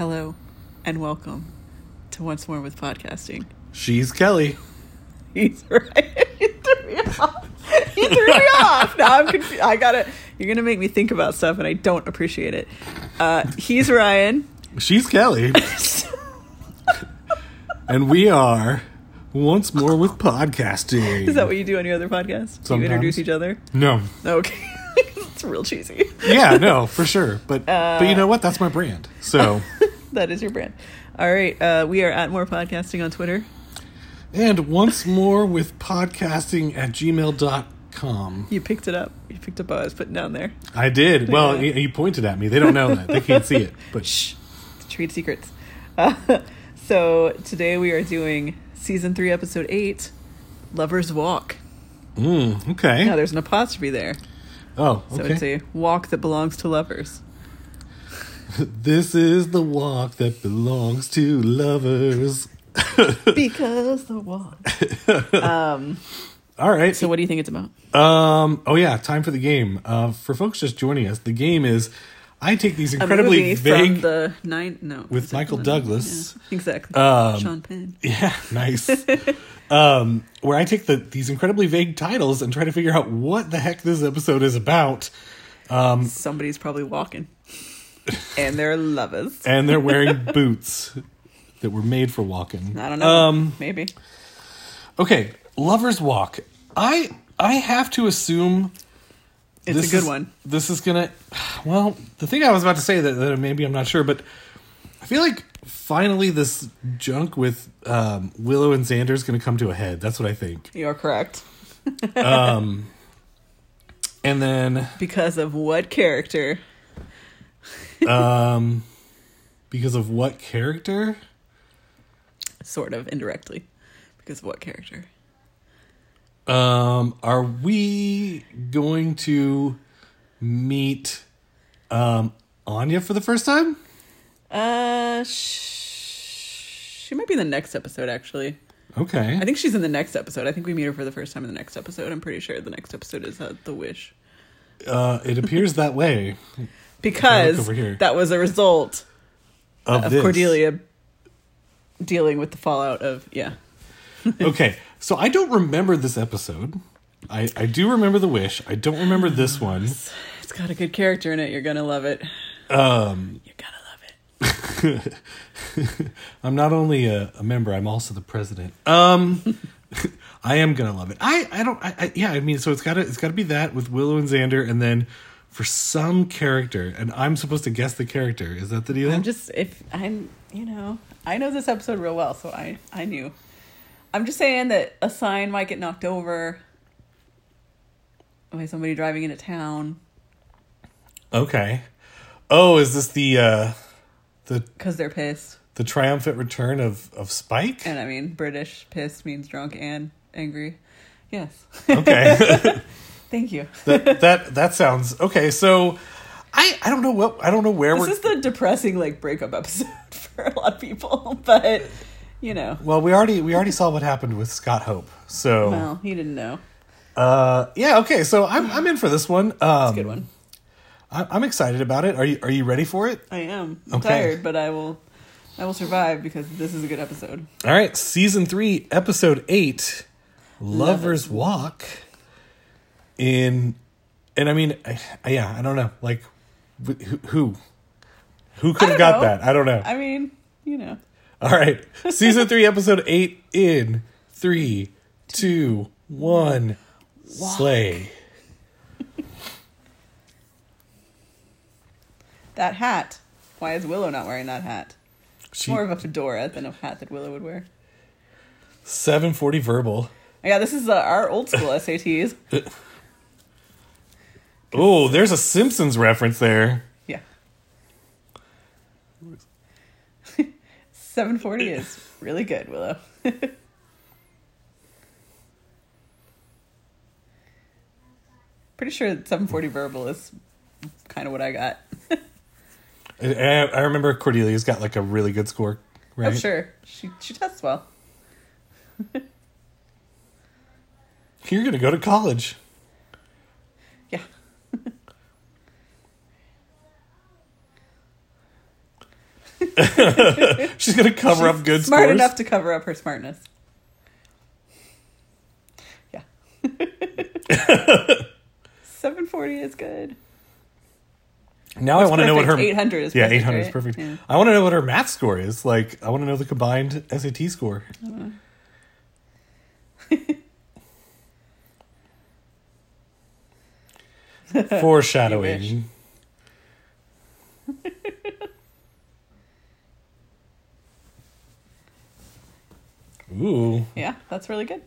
Hello and welcome to Once More with Podcasting. She's Kelly. He's right. he threw me off. He threw me off. Now I'm confused. I gotta. You're gonna make me think about stuff, and I don't appreciate it. Uh, he's Ryan. She's Kelly. and we are once more with podcasting. Is that what you do on your other podcast? Do you introduce each other? No. Okay. it's real cheesy. Yeah, no, for sure. But Uh, but you know what? That's my brand. So That is your brand. All right. Uh, we are at More Podcasting on Twitter. and once more with podcasting at gmail.com. You picked it up. You picked up what I was putting down there. I did. Well, you you pointed at me. They don't know that. They can't see it. But Shh. Trade secrets. Uh, so today we are doing season three, episode eight, "Lovers Walk." mm, okay. Now there's an apostrophe there, Oh, okay. so it's a walk that belongs to lovers. This is the walk that belongs to lovers. because the walk. Um. All right. So what do you think it's about? Um. Oh yeah. Time for the game. Uh, for folks just joining us, the game is I take these incredibly vague. from the nine. No, With Michael Douglas. Yeah, exactly. Um, Sean Penn. yeah. Nice. um. Where I take the these incredibly vague titles and try to figure out what the heck this episode is about, Somebody's probably walking, and they're lovers. and they're wearing boots that were made for walking. I don't know. Um. Maybe. Okay. Lovers walk. I I have to assume. It's a good is- one. This is gonna. Well, the thing I was about to say that, that maybe I'm not sure, but I feel like finally this junk with um, Willow and Xander is gonna come to a head. That's what I think. You're correct. Um And then Because of what character? Um, because of what character? Sort of indirectly. Because of what character? Um, are we going to meet um, Anya for the first time? Uh, sh- she might be in the next episode. Actually, Okay. I think she's in the next episode. I think we meet her for the first time in the next episode. I'm pretty sure the next episode is uh, the Wish Uh, it appears that way. Because that was a result Of, of. Cordelia dealing with the fallout of yeah. okay, so I don't remember this episode. I, I do remember the wish. I don't remember this one. It's got a good character in it. You're gonna love it. Um, You're gonna love it. I'm not only a, a member; I'm also the president. Um, I am gonna love it. I I don't. I, I yeah. I mean, so it's got to it's got to be that with Willow and Xander, and then for some character, and I'm supposed to guess the character. Is that the deal? I'm just if I'm you know I know this episode real well, so I I knew. I'm just saying that a sign might get knocked over by somebody driving into town okay. Oh, is this the uh, the because they're pissed. the triumphant return of of Spike? And I mean, British pissed means drunk and angry. Yes. Okay. Thank you. that that that sounds okay. So, I I don't know what I don't know where This we're. is the depressing like breakup episode for a lot of people, but you know, well, we already we already saw what happened with Scott Hope. So, well, he didn't know. uh, yeah, okay. So I'm I'm in for this one. Um, It's a good one. I, I'm excited about it. Are you are you ready for it? I am I'm Okay. tired, but I will. I will survive because this is a good episode. All right, season three, episode eight, Lovers Walk. In, and I mean, I, I- yeah, I don't know, like, who who, who could have got know. that? I don't know. I mean, you know. All right. Season three, episode eight in three, two, one. Slay. That hat. Why is Willow not wearing that hat? She, More of a fedora than a hat that Willow would wear. 740 verbal. Yeah, this is uh, our old school SATs. Oh, there's a Simpsons reference there. Yeah. 740 is really good, Willow. Pretty sure 740 verbal is kind of what I got. I, I remember Cordelia's got like a really good score, oh, right? Oh, sure. She she tests well. You're going to go to college. She's gonna cover up good Smart scores. enough to cover up her smartness. Yeah. 740 is good. now I want to know what her 800 is yeah perfect, eight hundred is perfect. Yeah. I want to know what her math score is. Like I want to know the combined SAT score. Uh. Wish. Foreshadowing. Ooh. Yeah, that's really good.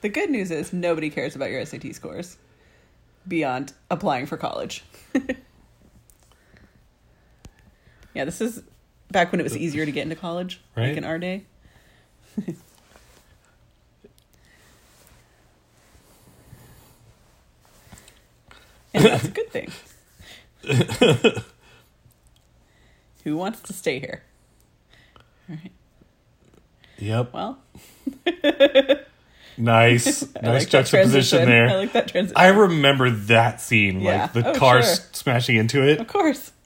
The good news is nobody cares about your SAT scores beyond applying for college. yeah, this is back when it was easier to get into college, Right. like in our day. and that's a good thing. Who wants to stay here? All right. Yep. Well, Nice. Nice like juxtaposition there. I like that transition. I remember that scene, Yeah. like the Oh, car sure. smashing into it. Of course.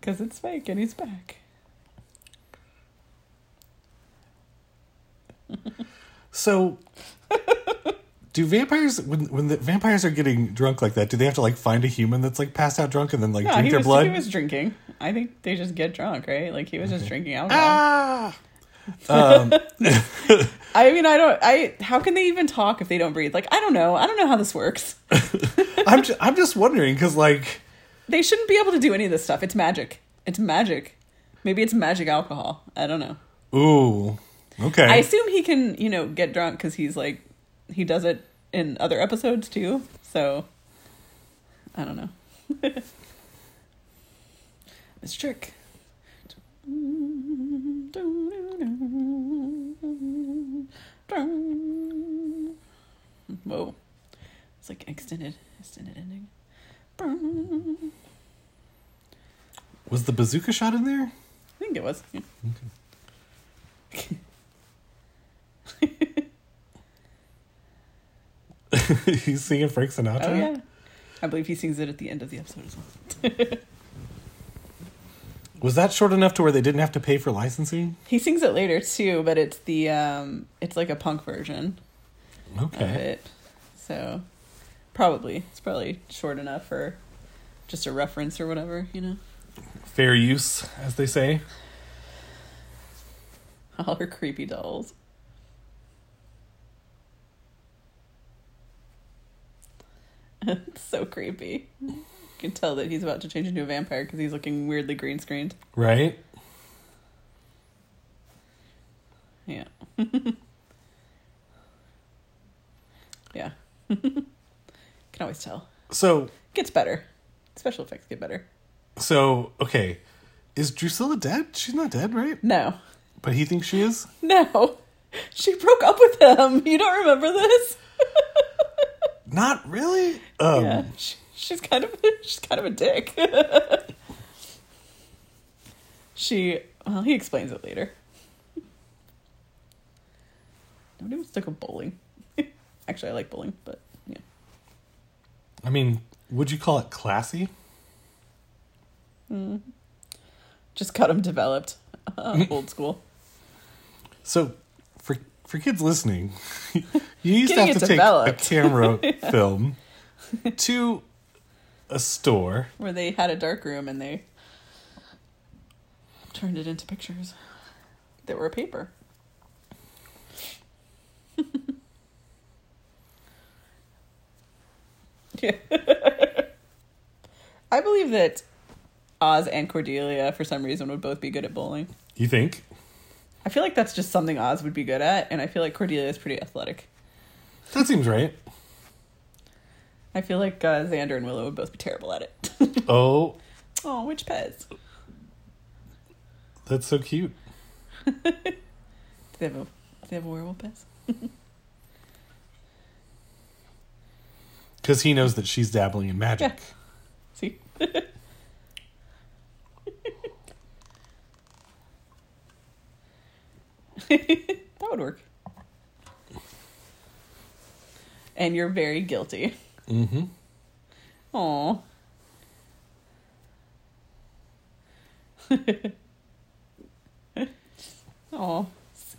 Because it's fake and he's back. So, do vampires when when the vampires are getting drunk like that? Do they have to like find a human that's like passed out drunk and then like No, drink he their was, blood? he was drinking. I think they just get drunk, right? Like he was just drinking alcohol. ah. Um, I mean, I don't. I how can they even talk if they don't breathe? Like I don't know. I don't know how this works. I'm I'm just wondering because like They shouldn't be able to do any of this stuff. It's magic. It's magic. Maybe it's magic alcohol. I don't know. ooh okay I assume he can, you know, get drunk because he's like, he does it in other episodes too. So, I don't know. this trick. Whoa. It's like extended, extended ending. was the bazooka shot in there? I think it was. Yeah. He's singing Frank Sinatra. Oh yeah. I believe he sings it at the end of the episode as well. Was that short enough to where they didn't have to pay for licensing? He sings it later too, but it's the um it's like a punk version of Okay. it. So probably it's probably short enough for just a reference or whatever, you know. Fair use, as they say. All her creepy dolls. it's so creepy. You can tell that he's about to change into a vampire because he's looking weirdly green screened. Right? Yeah. yeah. can always tell. So Gets better. Special effects get better. so okay. Is Drusilla dead? She's not dead, right? No. But he thinks she is? No. She broke up with him. You don't remember this? Not really? Um yeah. She, she's kind of she's kind of a dick. she well, he explains it later. Nobody wants to go bowling. Actually, I like bowling, but yeah. I mean, would you call it classy? Just got him developed. old school. So, for kids listening, you used to have to take developed. a camera film to a store. Where they had a dark room and they turned it into pictures that were paper. yeah. I believe that Oz and Cordelia, for some reason, would both be good at bowling. You think? I feel like that's just something Oz would be good at, and I feel like Cordelia is pretty athletic. That seems right. I feel like uh, Xander and Willow would both be terrible at it. Oh, oh, which Pez? that's so cute. Do they have a, do they have a werewolf Pez? Because he knows that she's dabbling in magic. Yeah. See? that would work. and you're very guilty. Mm-hmm. Aw. Aw.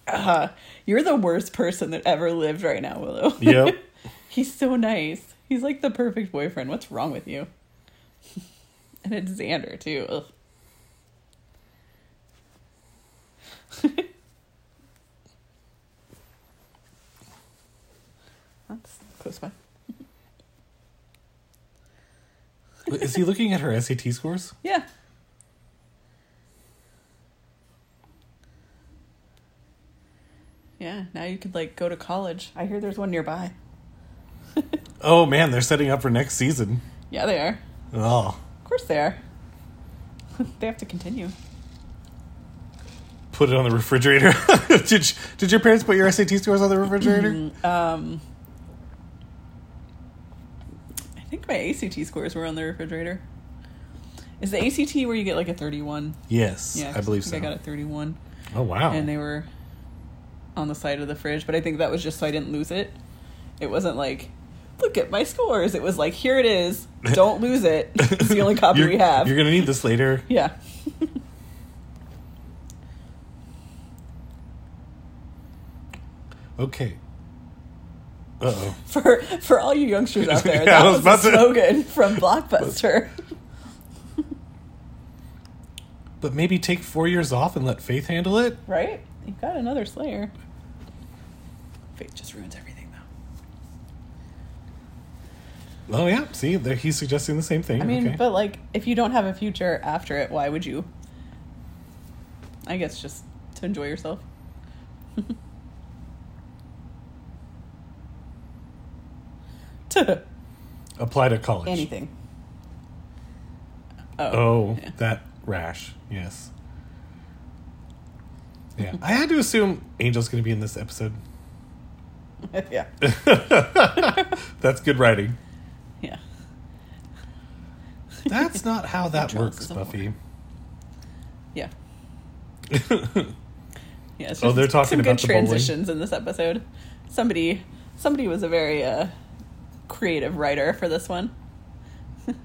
Uh, you're the worst person that ever lived right now, Willow. Yep. He's so nice. He's like the perfect boyfriend. What's wrong with you? and it's Xander, too. Ugh. That's close. Is he looking at her SAT scores? Yeah. Yeah, now you could like go to college. I hear there's one nearby. Oh man, they're setting up for next season. Yeah, they are. Oh, Of course they are. they have to continue. put it on the refrigerator. did Did your parents put your SAT scores on the refrigerator? Um I think my ACT scores were on the refrigerator. Is the ACT where you get like a 31? Yes, Yeah, I believe think so. I got a 31 oh wow. and they were on the side of the fridge, but I think that was just so I didn't lose it. It wasn't like look at my scores. It was like here it is. Don't lose it. It's the only copy we have. You're gonna need this later. Yeah. Okay. Uh oh. For for all you youngsters out there, Yeah, that was was, about a to- slogan from Blockbuster. But maybe take four years off and let Faith handle it. right? You got another Slayer. Faith just ruins everything, though. Oh yeah. See, there, he's suggesting the same thing. I mean, okay. but like, if you don't have a future after it, why would you? I guess just to enjoy yourself. To apply to college. anything. Oh, yeah. that rash. Yes. Yeah, I had to assume Angel's going to be in this episode. yeah. That's good writing. Yeah. That's not how that works, Buffy. Yeah. Yeah, Oh, they're talking some about good the bowling. transitions in this episode. Somebody, somebody was a very uh, creative writer for this one.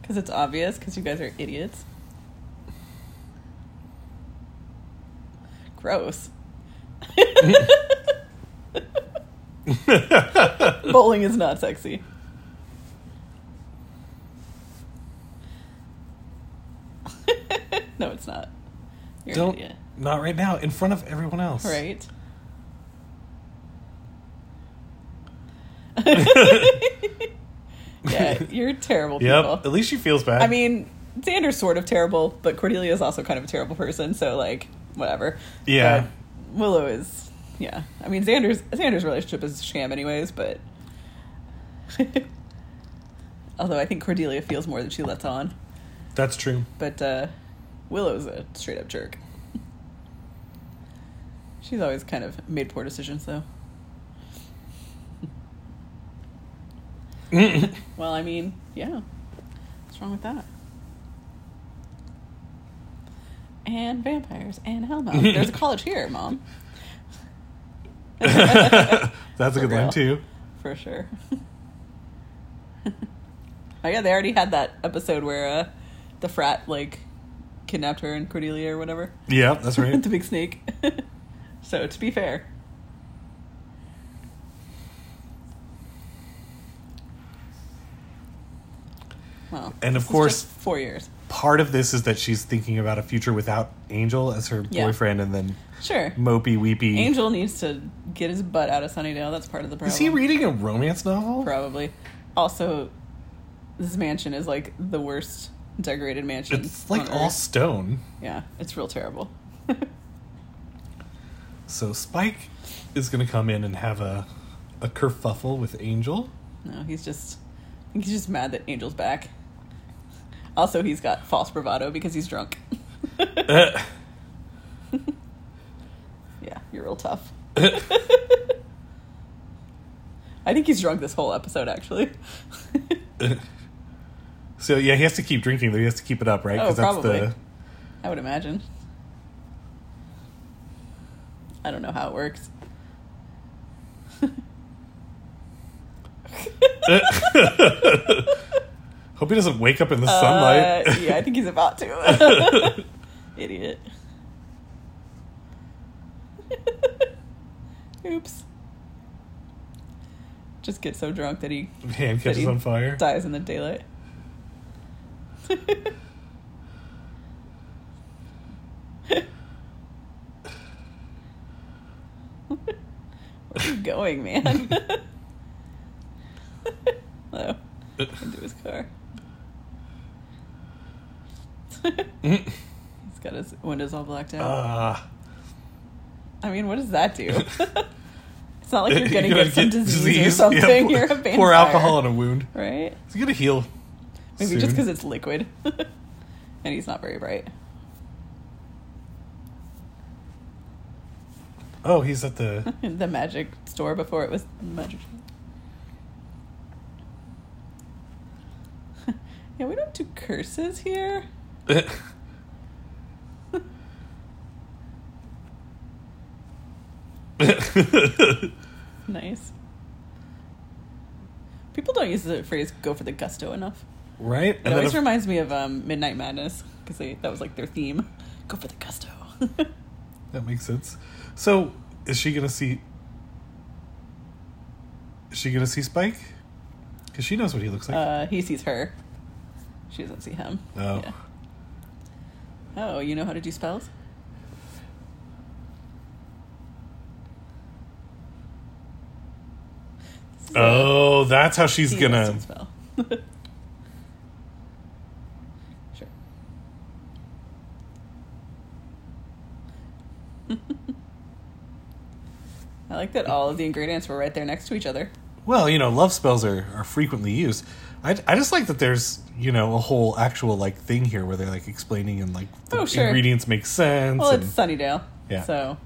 Because it's obvious. Because you guys are idiots. Gross. Bowling is not sexy. no, it's not. You're Don't. an idiot. Not right now, in front of everyone else. Right. yeah, you're terrible people. Yep. At least she feels bad. I mean, Xander's sort of terrible, but Cordelia is also kind of a terrible person, so like, whatever. Yeah. Willow is yeah. I mean Xander's Xander's relationship is a sham anyways, but although I think Cordelia feels more than she lets on. that's true. But uh Willow's a straight up jerk. She's always kind of made poor decisions though. well, I mean, yeah. What's wrong with that? And vampires and hellmouth. There's a college here, Mom. That's a good line too. For sure. oh yeah, they already had that episode where uh, the frat like kidnapped her and Cordelia or whatever. Yeah, that's right. the big snake. so to be fair. Well, And of course- four years. Part of this is that she's thinking about a future without Angel as her Yeah. boyfriend, and then Sure. mopey weepy. Angel needs to get his butt out of Sunnydale. That's part of the problem. Is he reading a romance novel? Probably. Also, this mansion is like the worst decorated mansion. It's like on all Earth. stone. Yeah, it's real terrible. So Spike is going to come in and have a a kerfuffle with Angel. No, he's just I think he's just mad that Angel's back. Also, he's got false bravado because he's drunk. Yeah, you're real tough. I think he's drunk this whole episode, actually. so yeah, he has to keep drinking. though. He has to keep it up, right? Oh, that's probably. the I would imagine. I don't know how it works. Hope he doesn't wake up in the sunlight. Uh, yeah, I think he's about to. Idiot. Oops. Just get so drunk that he Hand catches he on fire. dies in the daylight. Where are you going, man? oh, into his car. He's got windows all blacked out. Ah. I mean, what does that do? it's not like you're gonna You're get some get disease, or Yeah, something. pour, you're a vampire. pour alcohol on a wound. right? It's gonna heal. Maybe soon. just because it's liquid, and he's not very bright. Oh, he's at the. the magic store before it was magic. yeah, we don't do curses here. Nice. People don't use the phrase "go for the gusto" enough. right? It always if- reminds me of um, Midnight Madness because that was like their theme. Go for the gusto. that makes sense. So, is she gonna see? Is she gonna see Spike? Because she knows what he looks like. uh, he sees her. She doesn't see him. oh, Yeah. Oh, you know how to do spells? This is a oh, that's how she's gonna. spell. sure. I like that all of the ingredients were right there next to each other. Well, you know, love spells are, are frequently used. I, I just like that there's you know a whole actual like thing here where they're like explaining and like the Oh, sure. ingredients make sense. Well, and, it's Sunnydale. Yeah. So,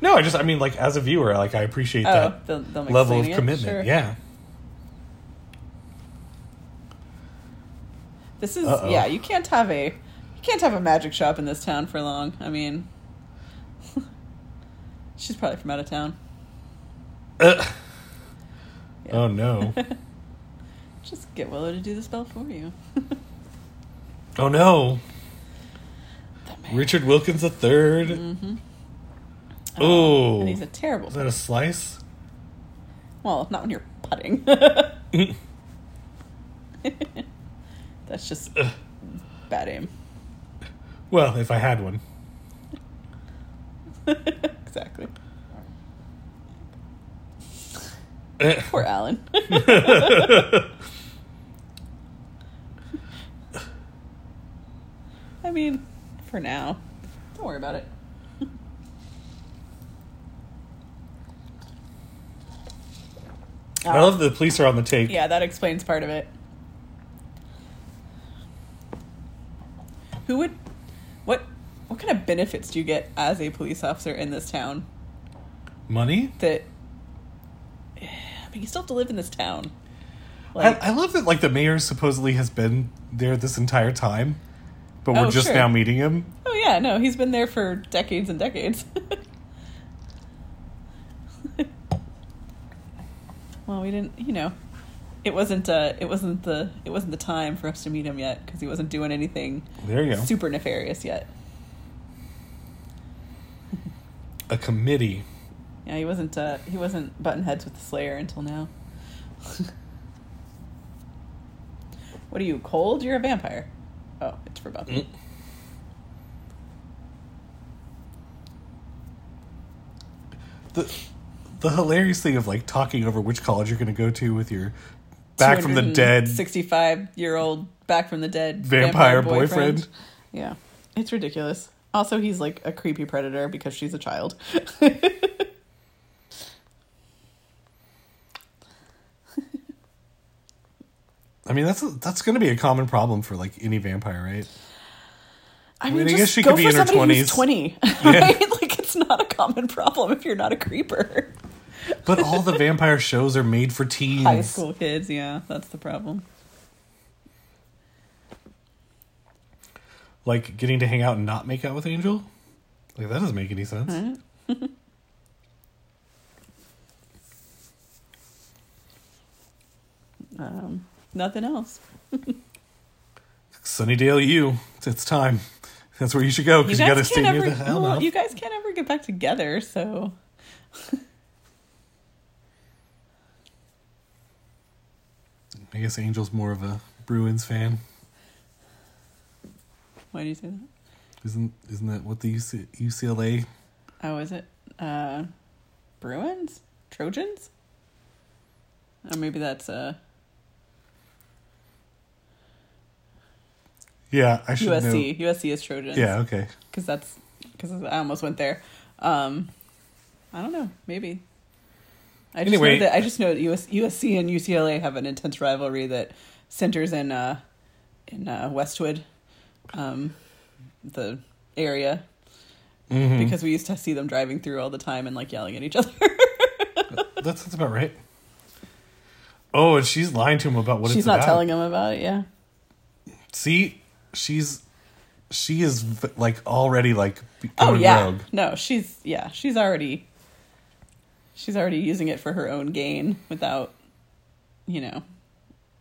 no, I just I mean like as a viewer, like I appreciate oh, that them, them level of commitment. sure. Yeah. This is Uh-oh. yeah. You can't have a you can't have a magic shop in this town for long. I mean, she's probably from out of town. Ugh. Yeah. Oh no. Just get Willow to do the spell for you. oh no. Richard Wilkins the 3rd Oh. and he's a terrible. Is that a slice? well, not when you're putting. That's just Ugh. bad aim. Well, if I had one. exactly. Eh. Poor Alan. I mean, for now. Don't worry about it. I oh. love that the police are on the take. Yeah, that explains part of it. Who would what what kind of benefits do you get as a police officer in this town Money? that I mean you still have to live in this town. I, I love that like the mayor supposedly has been there this entire time, but we're Oh, just sure. now meeting him. Oh yeah, no, he's been there for decades and decades. well, we didn't, you know, it wasn't uh it wasn't the it wasn't the time for us to meet him yet because he wasn't doing anything There you go. super nefarious yet. A committee. Yeah, he wasn't uh he wasn't button heads with the Slayer until now. what are you, cold? You're a vampire. Oh, it's for Buffy. Mm. The the hilarious thing of like talking over which college you're going to go to with your back from the dead sixty-five year old back from the dead vampire boyfriend. Yeah, it's ridiculous. Also, he's like a creepy predator because she's a child. I mean, that's that's going to be a common problem for like any vampire, right? I mean, mean, I just guess she go could be for in her 20s. twenty. Yeah. Right? Like it's not a common problem if you're not a creeper. But all the vampire shows are made for teens. High school kids, yeah, that's the problem. Like getting to hang out and not make out with Angel? Like that doesn't make any sense. Um, nothing else. Sunnydale, you. It's time. That's where you should go because you, you got to stay the hell. Well, you guys can't ever get back together, so. I guess Angel's more of a Bruins fan. why do you say that? Isn't isn't that what the UC, UCLA? Oh, is it uh Bruins? Trojans? Or maybe that's uh Yeah, I should know. USC. USC is Trojans. Yeah, okay. because that's because I almost went there. Um, I don't know, maybe. I just Anyway. know that I just know that US, USC and UCLA have an intense rivalry that centers in uh, in uh, Westwood, um, the area, Mhm. because we used to see them driving through all the time and like yelling at each other. That's that's about right. Oh, and she's lying to him about what She's not about. telling him about it. Yeah, See, she's she is like already like Oh yeah, rogue. no, she's yeah, she's already she's already using it for her own gain without, you know,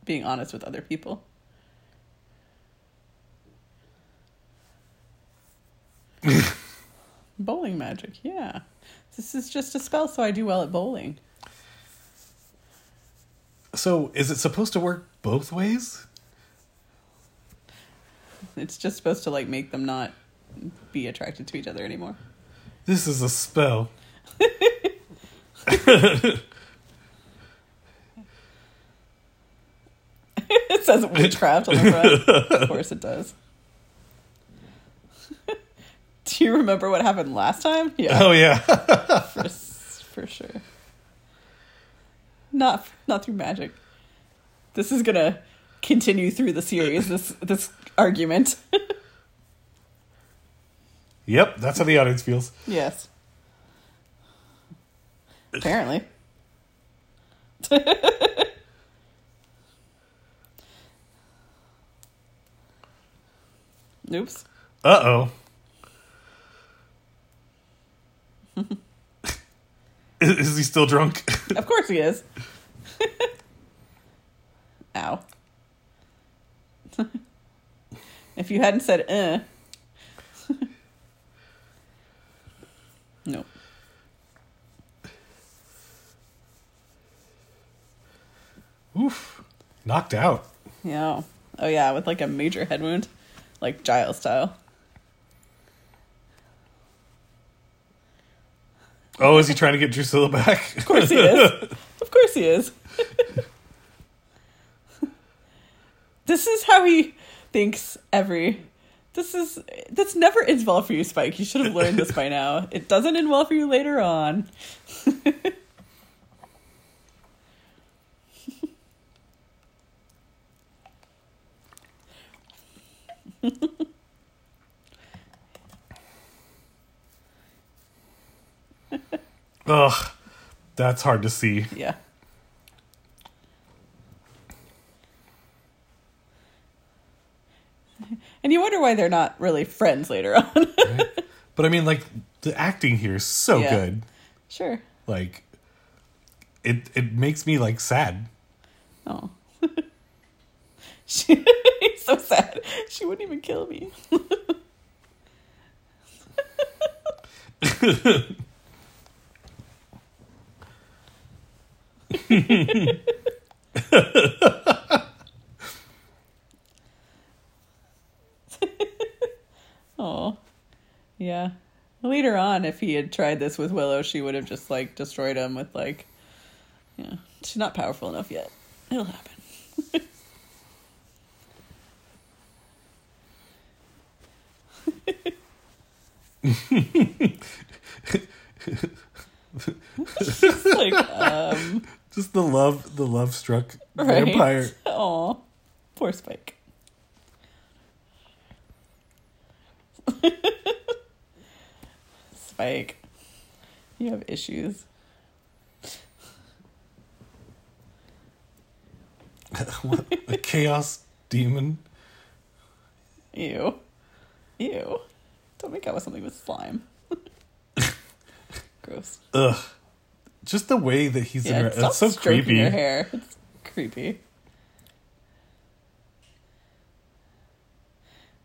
being honest with other people. bowling magic, yeah. This is just a spell, so I do well at bowling. So, is it supposed to work both ways? It's just supposed to like make them not be attracted to each other anymore. This is a spell. it says witchcraft on the front. of course it does. do you remember what happened last time? Yeah. Oh yeah. for, for sure. Not not through magic. This is gonna continue through the series. This this argument. yep, that's how the audience feels. yes. Apparently. Oops. Uh oh. is, is he still drunk? Of course he is. Ow. if you hadn't said uh. no. Oof. Knocked out. Yeah. Oh yeah, with like a major head wound. Like Giles style. Oh, is he trying to get Drusilla back? Of course he is. of course he is. this is how he thinks every this is this never ends well for you, Spike. You should have learned this by now. It doesn't end well for you later on. Ugh. That's hard to see. Yeah. And you wonder why they're not really friends later on. But I mean, like, the acting here is so Yeah. good. sure. Like, it it makes me like sad. Oh. she, so sad. She wouldn't even kill me. oh. Yeah. Later on, if he had tried this with Willow, she would have just like destroyed him with like yeah. She's not powerful enough yet. It'll happen. It's like, um, Just the love, the love struck right? vampire. oh poor Spike. Spike, you have issues. What? A chaos demon. Ew. Ew. Don't make out with something with slime. Gross. Ugh. Just the way that he's yeah, in her. It's so creepy. Your hair. It's creepy.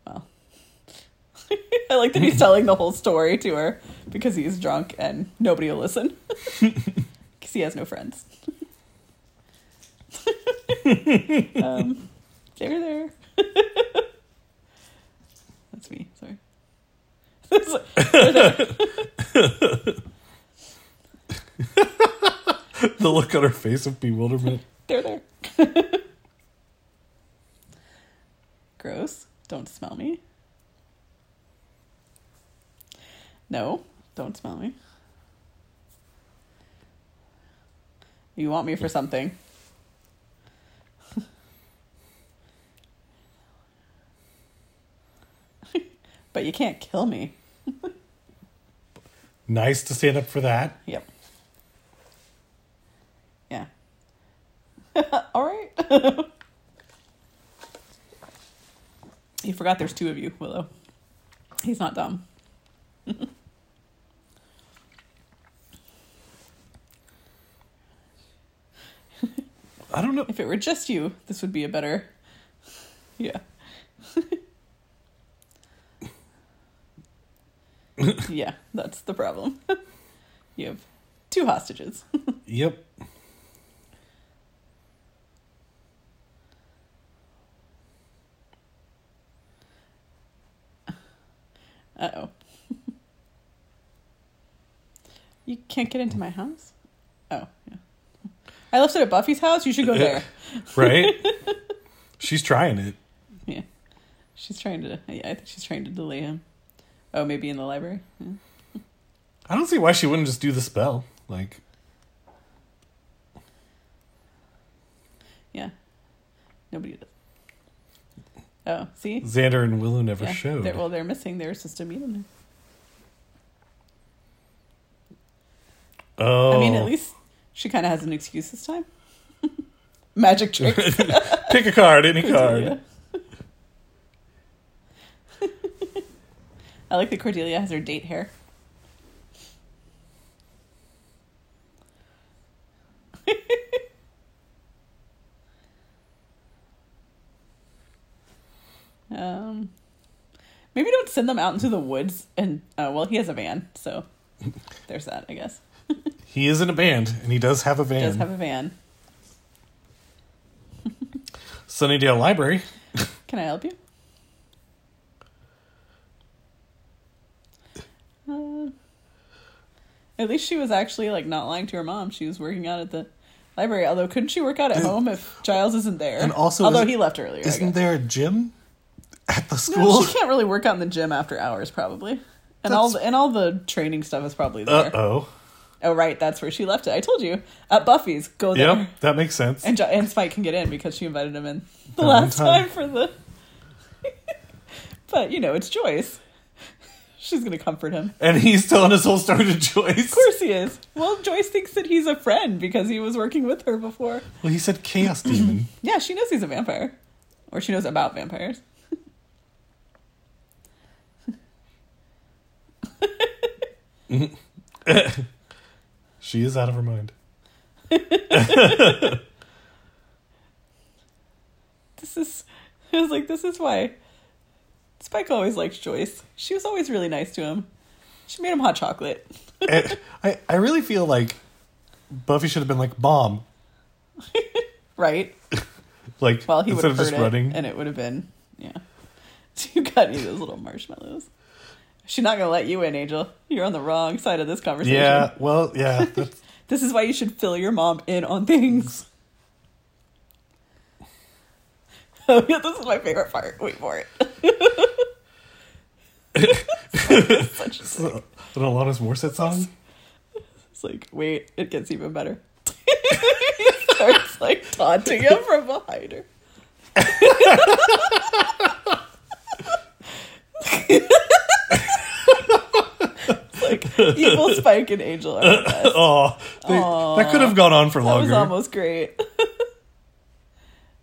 Well. I like that he's telling the whole story to her because he's drunk and nobody will listen. Because he has no friends. um, they're there. Me. Sorry. The look on her face of bewilderment. There, there. Gross. Don't smell me. No, don't smell me. You want me for something. But you can't kill me. Nice to stand up for that. Yep. Yeah. All right. you forgot there's two of you, Willow. He's not dumb. I don't know. If it were just you, this would be a better. Yeah. yeah, that's the problem. you have two hostages. Yep. Uh oh. you can't get into my house? Oh, yeah. I left it at Buffy's house. You should go there. Right? She's trying it. Yeah. She's trying to, yeah, I think she's trying to delay him. Oh, maybe in the library? Yeah. I don't see why she wouldn't just do the spell. Like, Yeah. Nobody does. Oh, see? Xander and Willow never Yeah, showed. They're, well, they're missing their system even. oh. I mean, at oh. least she kind of has an excuse this time. Magic tricks. Pick a card, any card. I like that Cordelia has her date hair. um, maybe don't send them out into the woods. And uh, well, he has a van, so there's that. I guess He is in a band, and he does have a he van. does have a van. Sunnydale Library. Can I help you? Uh, at least she was actually like not lying to her mom. She was working out at the library. Although, couldn't she work out at home if Giles isn't there? And also, although he left earlier. Isn't there a gym at the No, school? she can't really work out in the gym after hours, probably. And all the, and all the training stuff is probably there. Uh oh. Oh, right, that's where she left it. I told you at Buffy's. Go there. Yep, that makes sense. And, and Spike can get in because she invited him in the That last time. time for the. but you know, it's Joyce. She's gonna comfort him. And he's telling his whole story to Joyce. Of course he is. Well, Joyce thinks that he's a friend because he was working with her before. Well, he said chaos demon. Yeah, she knows he's a vampire, or she knows about vampires. she is out of her mind. This is. I was like, this is why. Spike always liked Joyce. She was always really nice to him. She made him hot chocolate. I, I I really feel like Buffy should have been like bomb, Right? like Well, he would instead have of just it, running. and it would have been, yeah. You got any of those little marshmallows? She's not gonna let you in, Angel. You're on the wrong side of this conversation. yeah, well, yeah. This is why you should fill your mom in on things. Oh yeah, this is my favorite part. Wait for it. Such a an Alanis Morissette song. It's like, wait, it gets even better. he starts like taunting him from behind her. like evil Spike and Angel are the best. Oh, they, that could have gone on for longer. That was almost great.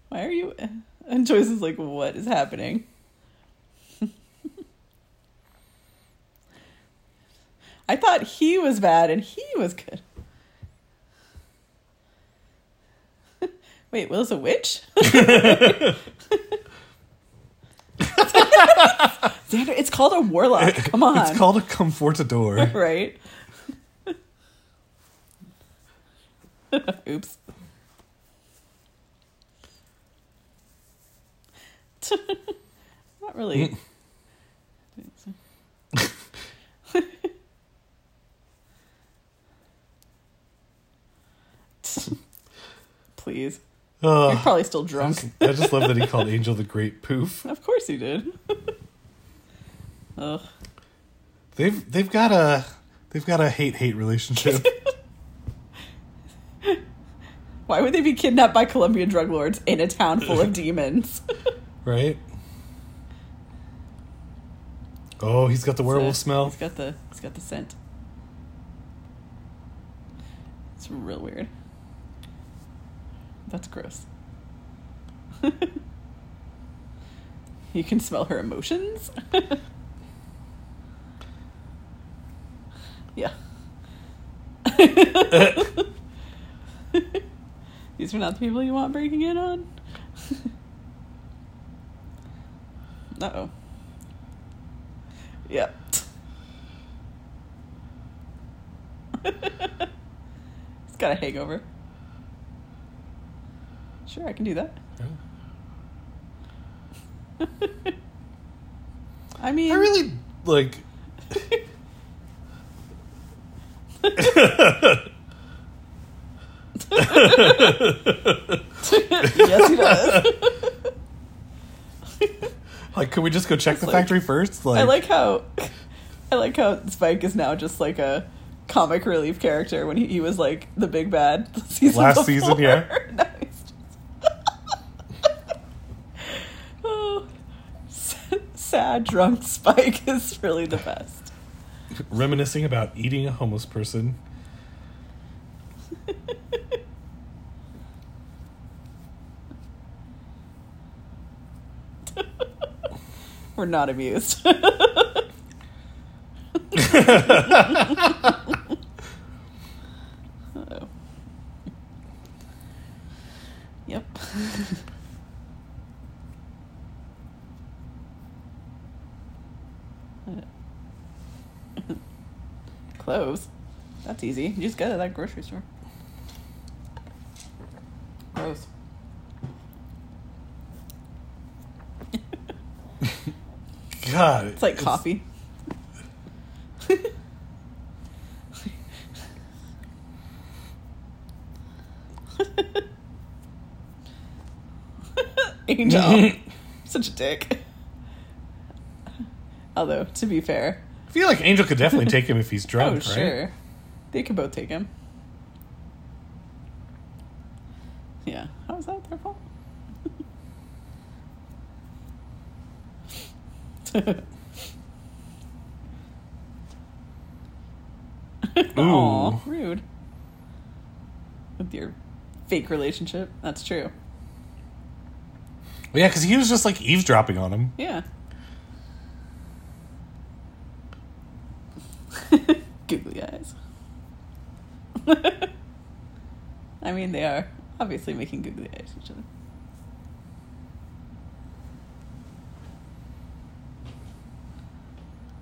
Why are you? And Joyce is like, what is happening? I thought he was bad and he was good. Wait, Will's a witch? Xander, it's called a warlock. Come on. It's called a comfortador. right? Oops. Not really. Mm. Please. Ugh. You're probably still I drunk. just, I just love that he called Angel the Great Poof. Of course he did. Ugh. They've they've got a they've got a hate hate relationship. Why would they be kidnapped by Colombian drug lords in a town full of demons? right? Oh, he's got the werewolf So, smell. He's got the he's got the scent. It's real weird. That's gross. you can smell her emotions. yeah. These are not the people you want breaking in on. uh oh. Yep. He's got a hangover. Sure, I can do that. I mean, I really like. yes, he does. Like, could we just go check It's the like- factory first? Like, I like how, I like how Spike is now just like a comic relief character when he, he was like the big bad season Last before. season, yeah. Now he's just- oh, sad, drunk Spike is really the best. reminiscing about eating a homeless person. We're not amused. Uh-oh. Yep. That's easy. You just go to that grocery store. Gross. God, It's like coffee. Angel. Such a dick. Although, to be fair, I feel like Angel could definitely take him if he's drunk, oh, right? sure. They could both take him. Yeah. How is that their fault? Aw, rude. With your fake relationship. That's true. Well, yeah, because he was just like eavesdropping on him. Yeah. Googly eyes. I mean, they are obviously making googly eyes at each other.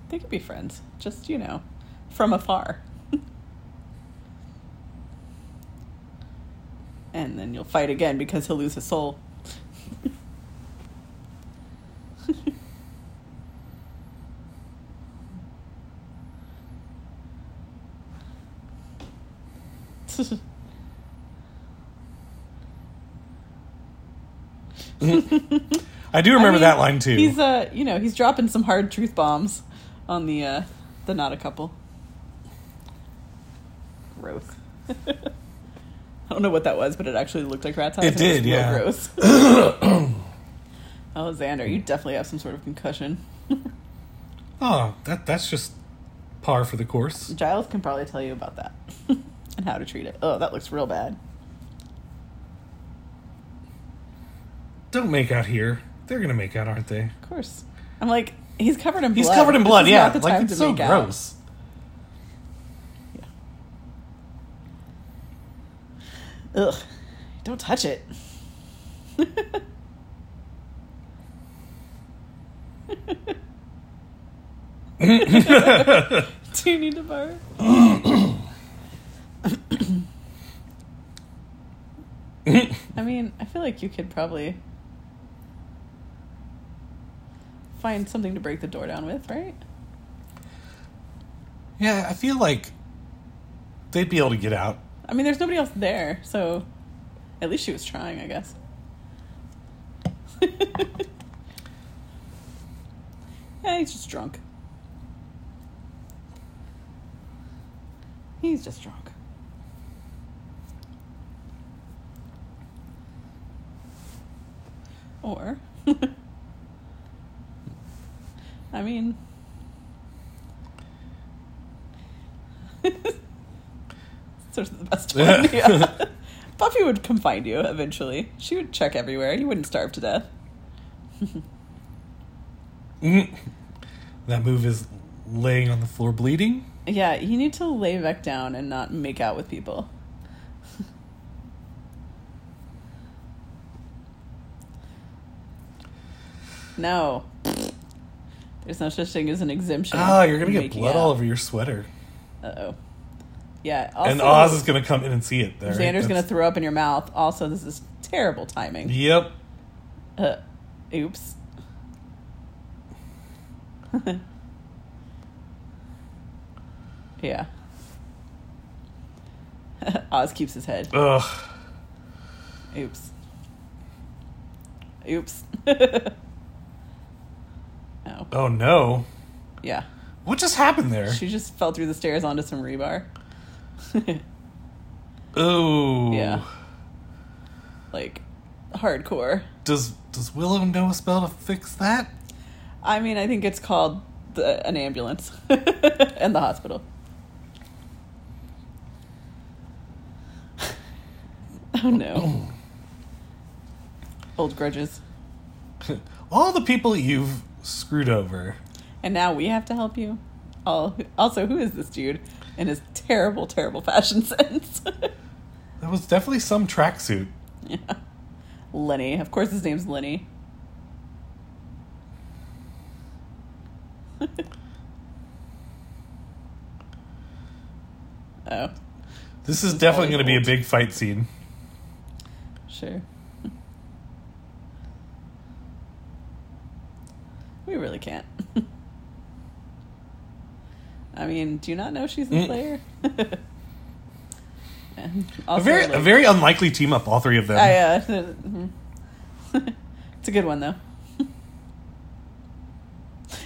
They could be friends, just, you know, from afar. and then you'll fight again because he'll lose his soul. I do remember I mean, that line too. He's uh, you know, he's dropping some hard truth bombs on the uh, the not a couple. Gross. I don't know what that was, but it actually looked like rat's eyes. It did, was yeah. Gross. Alexander, you definitely have some sort of concussion. oh, that that's just par for the course. Giles can probably tell you about that and how to treat it. Oh, that looks real bad. Don't make out here. They're gonna make out, aren't they? Of course. I'm like, he's covered in blood. He's covered in blood. is Yeah, like it's so make out. gross. Ugh. Don't touch it. Do you need to borrow? I mean, I feel like you could probably find something to break the door down with, right? Yeah, I feel like they'd be able to get out. I mean, there's nobody else there, so at least she was trying, I guess. yeah, he's just drunk. He's just drunk. Or, I mean, sort of the best one. Yeah. Buffy would come find you eventually. She would check everywhere. You wouldn't starve to death. That move is laying on the floor bleeding. Yeah, you need to lay back down and not make out with people. no. There's no such thing as an exemption. Ah, you're gonna get blood out. all over your sweater, Uh oh. Yeah. Also, and Oz is gonna come in and see it. There, right? Xander's gonna throw up in your mouth. Also, this is terrible timing. Yep. Uh, oops. yeah. Oz keeps his head. Ugh. Oops. Oops. oh, Oh no. yeah. What just happened there? She just fell through the stairs onto some rebar. Oh. Yeah. like, hardcore. Does Does Willow know a spell to fix that? I mean, I think it's called the, an ambulance and the hospital. Oh no. Old grudges. All the people you've screwed over. And now we have to help you. All, also, who is this dude and his terrible, terrible fashion sense? That was definitely some tracksuit. yeah. Lenny. Of course, his name's Lenny. oh, This is definitely going to be a big fight scene. sure. We really can't. I mean, do you not know she's the Mm. Slayer? A also, very a very unlikely team up, all three of them. I, uh, it's a good one though.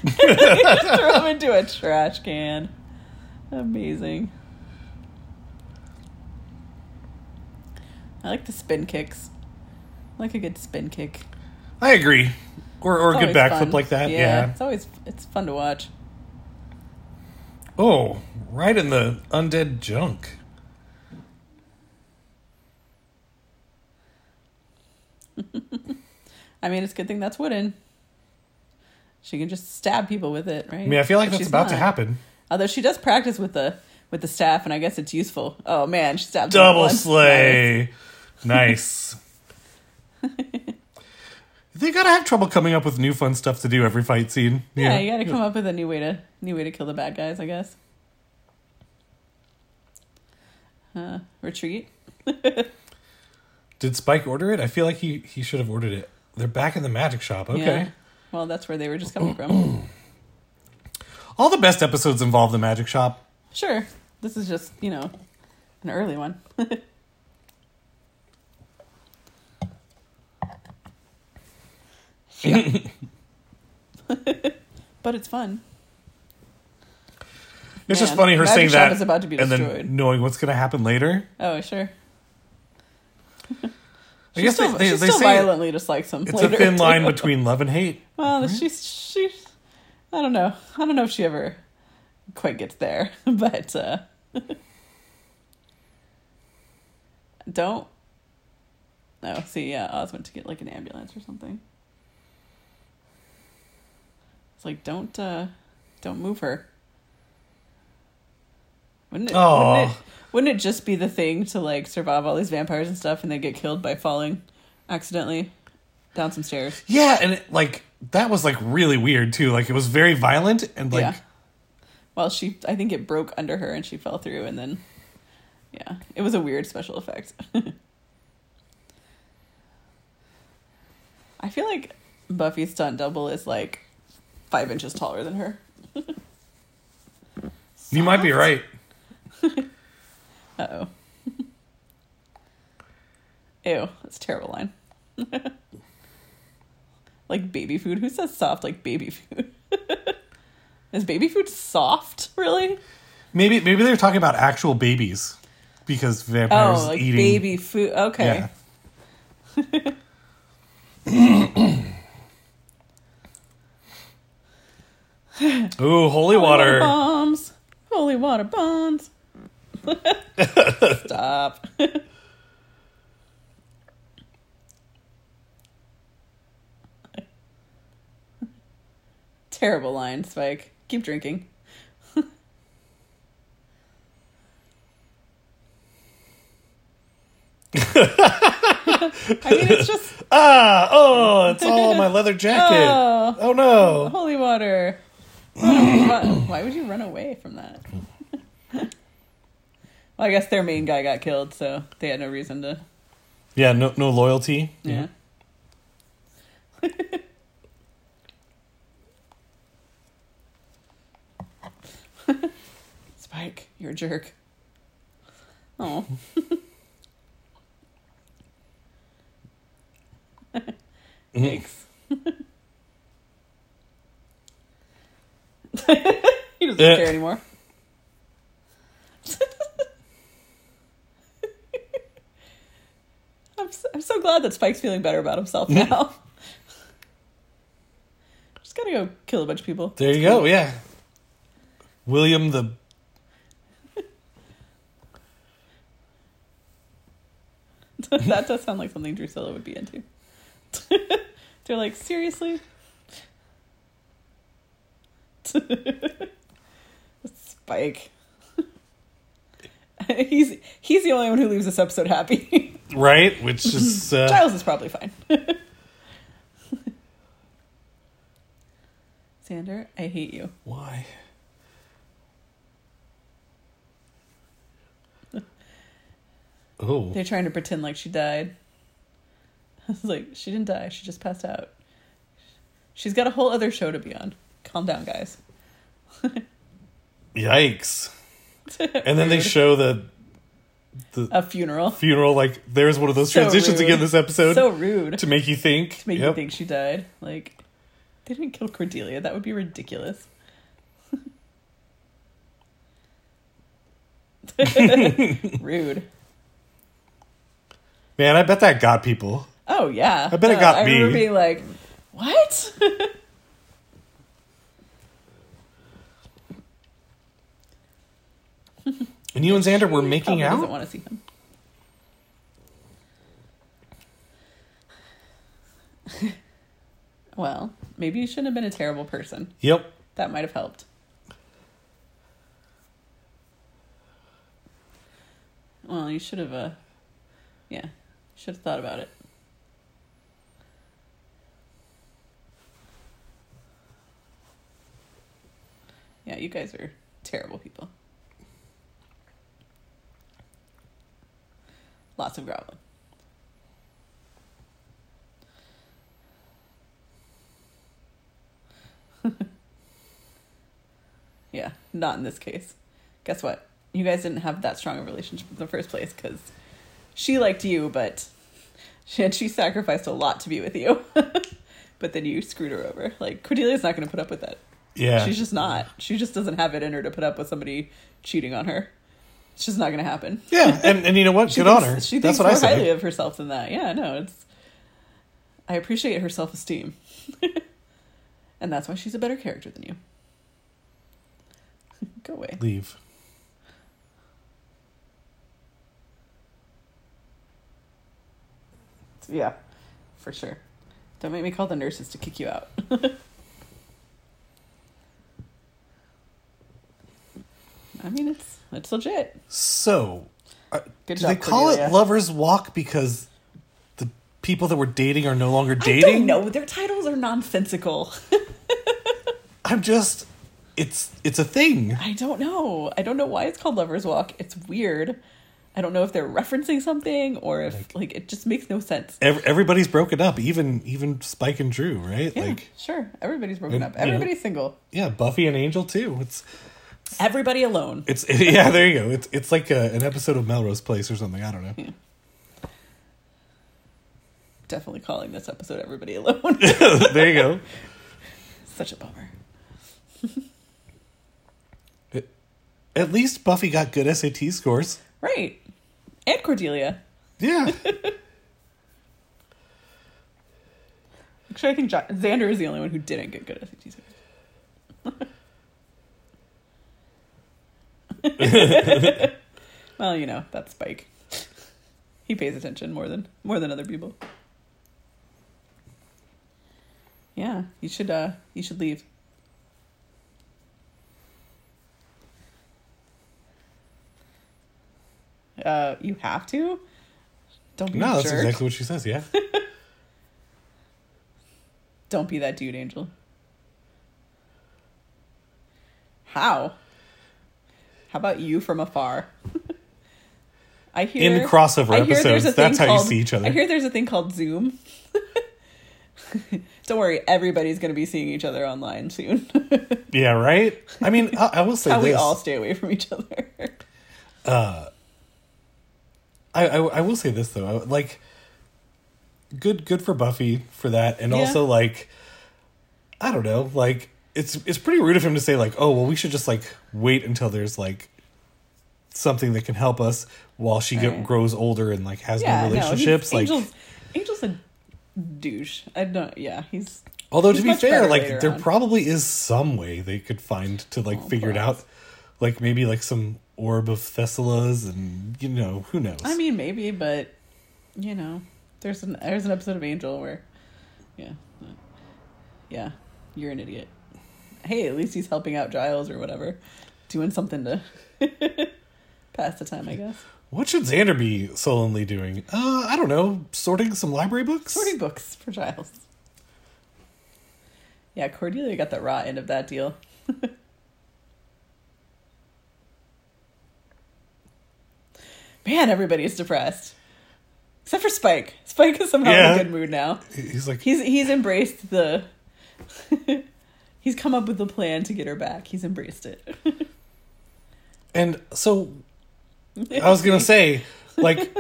Throw him into a trash can. Amazing. I like the spin kicks. I like a good spin kick. I agree. Or or a good backflip fun. like that. Yeah, Yeah. it's always it's fun to watch. Oh, right in the undead junk. I mean, it's a good thing that's wooden. She can just stab people with it, right? I mean, I feel like But that's about to happen. Although she does practice with the with the staff, and I guess it's useful. Oh man, she stabbed Double slay. Nice. they gotta have trouble coming up with new fun stuff to do every fight scene. Yeah, you got to come up with a new way to new way to kill the bad guys, I guess. Uh, retreat. Did Spike order it? I feel like he he should have ordered it. They're back in the magic shop. Okay. Yeah. Well, that's where they were just coming from. All the best episodes involve the magic shop. Sure. This is just you know an early one. yeah. but it's fun. It's just funny her saying shop that is about to be and destroyed. then knowing what's going to happen later. Oh, sure. I guess still, they, they, she they still say violently dislikes him. it's later, a thin line between love and hate. Well, she's she's. I don't know. I don't know if she ever quite gets there, but uh, don't. Oh, see, yeah, Oz went to get like an ambulance or something. It's like don't uh, don't move her. Wouldn't it, wouldn't it? Wouldn't it just be the thing to like survive all these vampires and stuff, and they get killed by falling accidentally down some stairs? Yeah, and it, like that was like really weird too. Like it was very violent and like Yeah. Well, she I think it broke under her and she fell through and then yeah, it was a weird special effect. I feel like Buffy's stunt double is like five inches taller than her. You might be right. Uh oh. Ew, that's a terrible line. like baby food. Who says soft like baby food? Is baby food soft, really? Maybe maybe they're talking about actual babies because vampires Oh, like eating. baby food. Okay. Yeah. Ooh, holy water. bombs. Holy water bombs. Stop. Terrible line, Spike. Keep drinking. I mean, it's just Ah, oh, it's all my leather jacket. Oh. oh no. holy water. Why would you run away from that? well, I guess their main guy got killed, so they had no reason to. Yeah, no no loyalty. Yeah. Spike, you're a jerk. Oh. Thanks. he doesn't Yeah. care anymore. I'm so, I'm so glad that Spike's feeling better about himself now. Just gotta go kill a bunch of people. There you go. Yeah. William the that does sound like something Drusilla would be into. They're like, seriously? Spike. he's he's the only one who leaves this episode happy. right, which is uh, Giles is probably fine. Xander, I hate you. why. Oh, They're trying to pretend like she died. I was like, she didn't die. She just passed out. She's got a whole other show to be on. Calm down, guys. yikes! And then they show the the a funeral. funeral. Like, there's one of those So transitions rude. again this episode So rude. to make you think. To make Yep. you think she died. Like, they didn't kill Cordelia. That would be ridiculous. rude. Man, I bet that got people. Oh yeah. I bet it uh, got I me. being like, what? And you and Xander were making Probably Doesn't out. want to see him. well, maybe you shouldn't have been a terrible person. Yep. That might have helped. Well, you should have, uh, yeah, should have thought about it. Yeah, you guys are terrible people. Lots of growling. Yeah, not in this case. Guess what? You guys didn't have that strong a relationship in the first place because she liked you, but she, and she sacrificed a lot to be with you. but then you screwed her over. Like Cordelia's not going to put up with that. Yeah. She's just not. She just doesn't have it in her to put up with somebody cheating on her. It's just not going to happen. yeah, and, and you know what? Good on her. She That's thinks what I more highly of herself than that. Yeah, no, it's. I appreciate her self esteem, and that's why she's a better character than you. Go away. Leave. Yeah, for sure. Don't make me call the nurses to kick you out. I mean, it's it's legit. So, uh, Good do job, they call Cordelia. it lovers walk because the people that were dating are no longer dating? know. Their titles are nonsensical. I'm just it's it's a thing. I don't know. I don't know why it's called Lover's Walk. It's weird. I don't know if they're referencing something or if like, it just makes no sense. Ev- everybody's broken up, even even Spike and Dru, right? Yeah, Like, sure. Everybody's broken And, up. you know- Everybody's single. yeah, Buffy and Angel too. It's Everybody alone. it's yeah, there you go. It's it's like a, an episode of Melrose Place or something. I don't know. Definitely calling this episode Everybody Alone. there you go. Such a bummer. At least Buffy got good SAT scores. Right. And Cordelia. Yeah. Actually, I think Xander is the only one who didn't get good at SAT scores. well, you know, that's Spike. He pays attention more than more than other people. Yeah, you should uh you should leave. Uh you have to? Don't be no, that's jerk. exactly what she says. Yeah. Don't be that dude, Angel. How? How about you from afar? I hear In crossover I hear episodes, a that's thing how you called- see each other. I hear there's a thing called Zoom. Don't worry, everybody's going to be seeing each other online soon. Yeah. Right. I mean, I, I will say How we all stay away from each other. Uh, I, I I will say this though, like good good for Buffy for that, and Yeah. also like I don't know, like it's it's pretty rude of him to say like, oh well, we should just like wait until there's like something that can help us while she get, grows older and like has yeah, no no, relationships. like, Angel's, Angel's a douche. I don't. Yeah, he's. although to be fair, like there on. probably is some way they could find to like Oh, figure it out, like maybe like some orb of Thessulah, and you know who knows. I mean, maybe, but you know, there's an there's an episode of Angel where, yeah, yeah, you're an idiot. Hey, at least he's helping out Giles or whatever, doing something to pass the time, I guess. What should Xander be sullenly doing? Uh, I don't know. Sorting some library books? Sorting books for Giles. Yeah, Cordelia got the raw end of that deal. Man, everybody's depressed. Except for Spike. Spike is somehow in a good mood now. He's like, He's he's embraced the He's come up with a plan to get her back. He's embraced it. and so I was gonna say, like,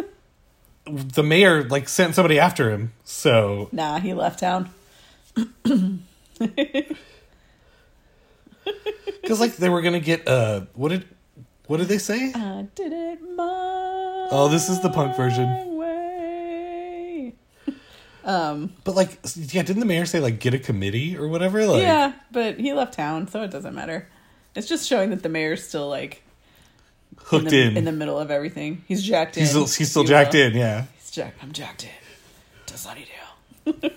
the mayor like sent somebody after him. So Nah, he left town. because like they were gonna get uh, what did what did they say? I did it my Oh, this is the punk version. Um But like, yeah, didn't the mayor say like get a committee or whatever? Like, yeah, but he left town, so it doesn't matter. It's just showing that the mayor's still like in hooked the, in. in the middle of everything. He's jacked in. he's still, he's still jacked will. in. Yeah. He's jacked. I'm jacked in Does to Sunnydale.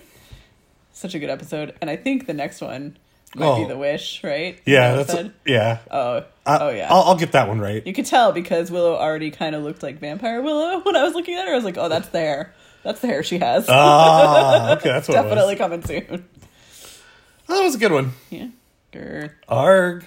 Such a good episode, and I think the next one might be Oh. the wish, right? Yeah, that that's what it yeah. oh, I, oh yeah. I'll, I'll get that one right. you could tell because Willow already kind of looked like Vampire Willow when I was looking at her. I was like, oh, that's the hair. That's the hair she has. Ah, okay, that's what Definitely it was. Definitely coming soon. Oh, that was a good one. Yeah. Grr. Arg.